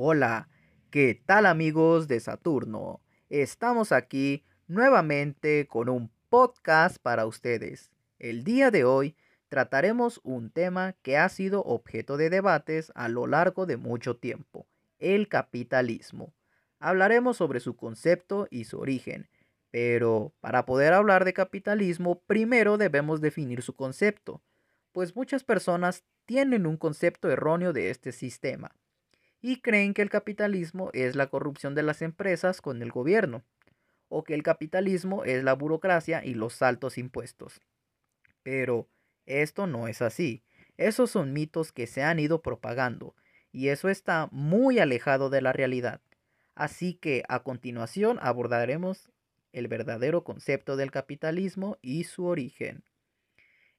Hola, ¿qué tal amigos de Saturno? Estamos aquí nuevamente con un podcast para ustedes. El día de hoy trataremos un tema que ha sido objeto de debates a lo largo de mucho tiempo, el capitalismo. Hablaremos sobre su concepto y su origen, pero para poder hablar de capitalismo primero debemos definir su concepto, pues muchas personas tienen un concepto erróneo de este sistema y creen que el capitalismo es la corrupción de las empresas con el gobierno, o que el capitalismo es la burocracia y los altos impuestos. Pero esto no es así. Esos son mitos que se han ido propagando, y eso está muy alejado de la realidad. Así que a continuación abordaremos el verdadero concepto del capitalismo y su origen.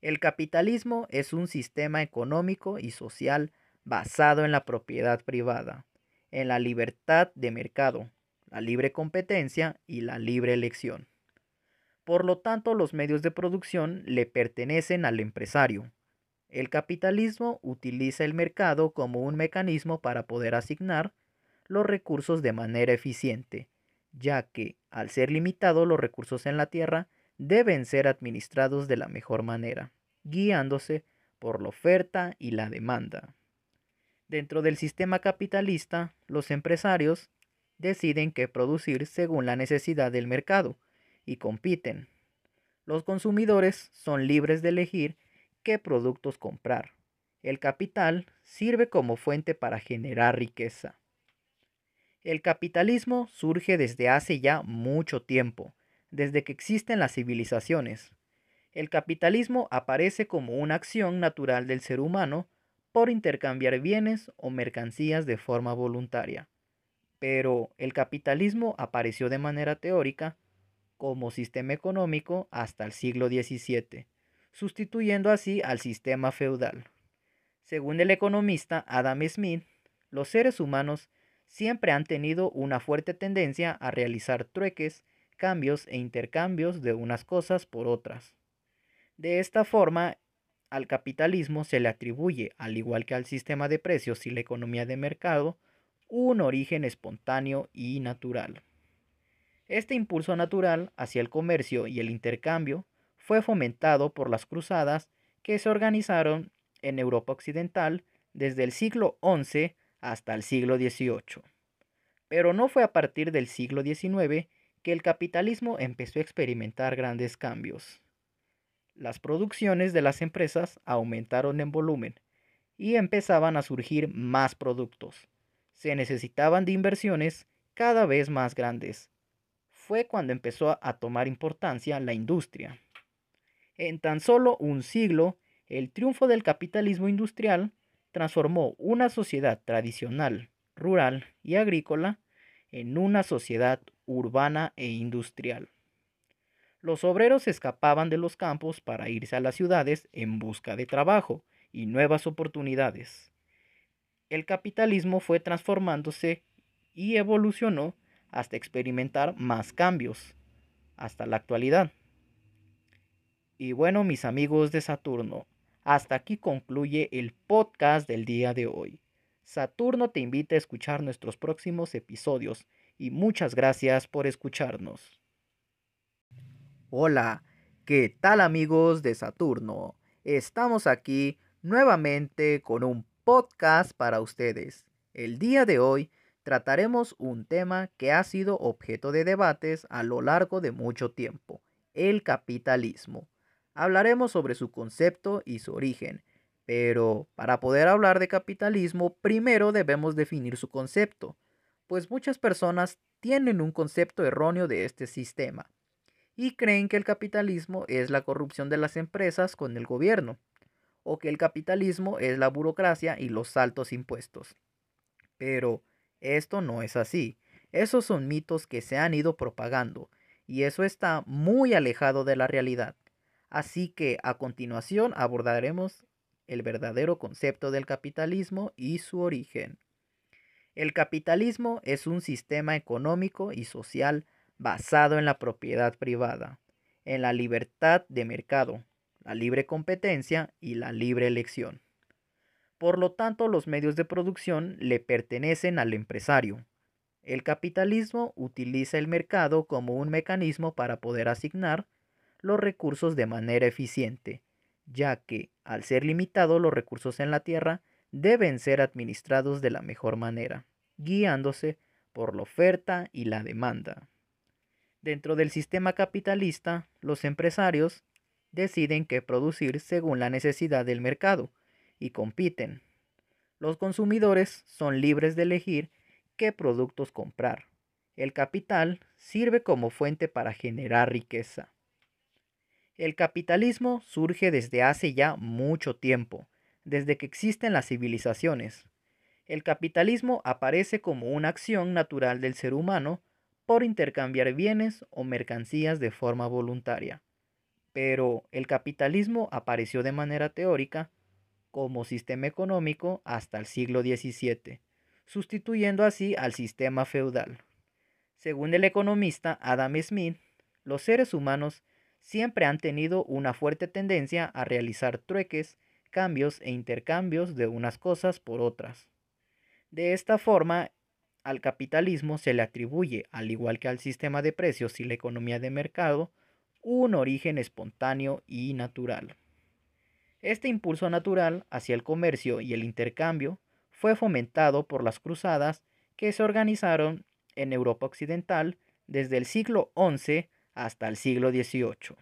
El capitalismo es un sistema económico y social basado en la propiedad privada, en la libertad de mercado, la libre competencia y la libre elección. Por lo tanto, los medios de producción le pertenecen al empresario. El capitalismo utiliza el mercado como un mecanismo para poder asignar los recursos de manera eficiente, ya que, al ser limitados los recursos en la tierra, deben ser administrados de la mejor manera, guiándose por la oferta y la demanda. Dentro del sistema capitalista, los empresarios deciden qué producir según la necesidad del mercado y compiten. Los consumidores son libres de elegir qué productos comprar. El capital sirve como fuente para generar riqueza. El capitalismo surge desde hace ya mucho tiempo, desde que existen las civilizaciones. El capitalismo aparece como una acción natural del ser humano por intercambiar bienes o mercancías de forma voluntaria. Pero el capitalismo apareció de manera teórica como sistema económico hasta el siglo XVII, sustituyendo así al sistema feudal. Según el economista Adam Smith, los seres humanos siempre han tenido una fuerte tendencia a realizar trueques, cambios e intercambios de unas cosas por otras. De esta forma, al capitalismo se le atribuye, al igual que al sistema de precios y la economía de mercado, un origen espontáneo y natural. Este impulso natural hacia el comercio y el intercambio fue fomentado por las cruzadas que se organizaron en Europa Occidental desde el siglo XI hasta el siglo XVIII. Pero no fue a partir del siglo XIX que el capitalismo empezó a experimentar grandes cambios. Las producciones de las empresas aumentaron en volumen y empezaban a surgir más productos. Se necesitaban de inversiones cada vez más grandes. Fue cuando empezó a tomar importancia la industria. En tan solo un siglo, el triunfo del capitalismo industrial transformó una sociedad tradicional, rural y agrícola en una sociedad urbana e industrial. Los obreros escapaban de los campos para irse a las ciudades en busca de trabajo y nuevas oportunidades. El capitalismo fue transformándose y evolucionó hasta experimentar más cambios, hasta la actualidad. Y bueno, mis amigos de Saturno, hasta aquí concluye el podcast del día de hoy. Saturno te invita a escuchar nuestros próximos episodios y muchas gracias por escucharnos. Hola, ¿qué tal amigos de Saturno? Estamos aquí nuevamente con un podcast para ustedes. El día de hoy trataremos un tema que ha sido objeto de debates a lo largo de mucho tiempo, el capitalismo. Hablaremos sobre su concepto y su origen, pero para poder hablar de capitalismo primero debemos definir su concepto, pues muchas personas tienen un concepto erróneo de este sistema y creen que el capitalismo es la corrupción de las empresas con el gobierno, o que el capitalismo es la burocracia y los altos impuestos. Pero esto no es así. Esos son mitos que se han ido propagando, y eso está muy alejado de la realidad. Así que a continuación abordaremos el verdadero concepto del capitalismo y su origen. El capitalismo es un sistema económico y social basado en la propiedad privada, en la libertad de mercado, la libre competencia y la libre elección. Por lo tanto, los medios de producción le pertenecen al empresario. El capitalismo utiliza el mercado como un mecanismo para poder asignar los recursos de manera eficiente, ya que, al ser limitados los recursos en la tierra, deben ser administrados de la mejor manera, guiándose por la oferta y la demanda. Dentro del sistema capitalista, los empresarios deciden qué producir según la necesidad del mercado y compiten. Los consumidores son libres de elegir qué productos comprar. El capital sirve como fuente para generar riqueza. El capitalismo surge desde hace ya mucho tiempo, desde que existen las civilizaciones. El capitalismo aparece como una acción natural del ser humano por intercambiar bienes o mercancías de forma voluntaria. Pero el capitalismo apareció de manera teórica como sistema económico hasta el siglo XVII, sustituyendo así al sistema feudal. Según el economista Adam Smith, los seres humanos siempre han tenido una fuerte tendencia a realizar trueques, cambios e intercambios de unas cosas por otras. De esta forma, al capitalismo se le atribuye, al igual que al sistema de precios y la economía de mercado, un origen espontáneo y natural. Este impulso natural hacia el comercio y el intercambio fue fomentado por las cruzadas que se organizaron en Europa Occidental desde el siglo XI hasta el siglo XVIII.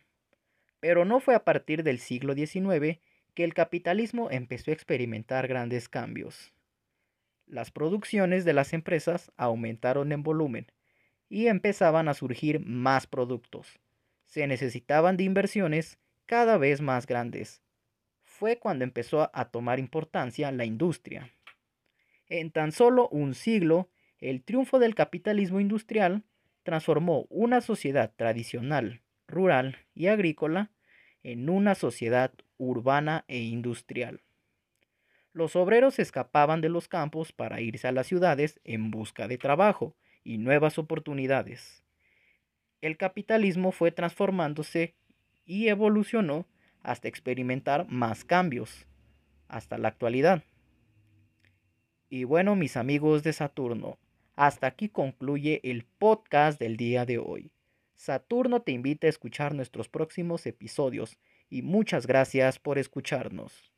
Pero no fue a partir del siglo XIX que el capitalismo empezó a experimentar grandes cambios las producciones de las empresas aumentaron en volumen y empezaban a surgir más productos. Se necesitaban de inversiones cada vez más grandes. Fue cuando empezó a tomar importancia la industria. En tan solo un siglo, el triunfo del capitalismo industrial transformó una sociedad tradicional, rural y agrícola en una sociedad urbana e industrial. Los obreros escapaban de los campos para irse a las ciudades en busca de trabajo y nuevas oportunidades. El capitalismo fue transformándose y evolucionó hasta experimentar más cambios, hasta la actualidad. Y bueno, mis amigos de Saturno, hasta aquí concluye el podcast del día de hoy. Saturno te invita a escuchar nuestros próximos episodios y muchas gracias por escucharnos.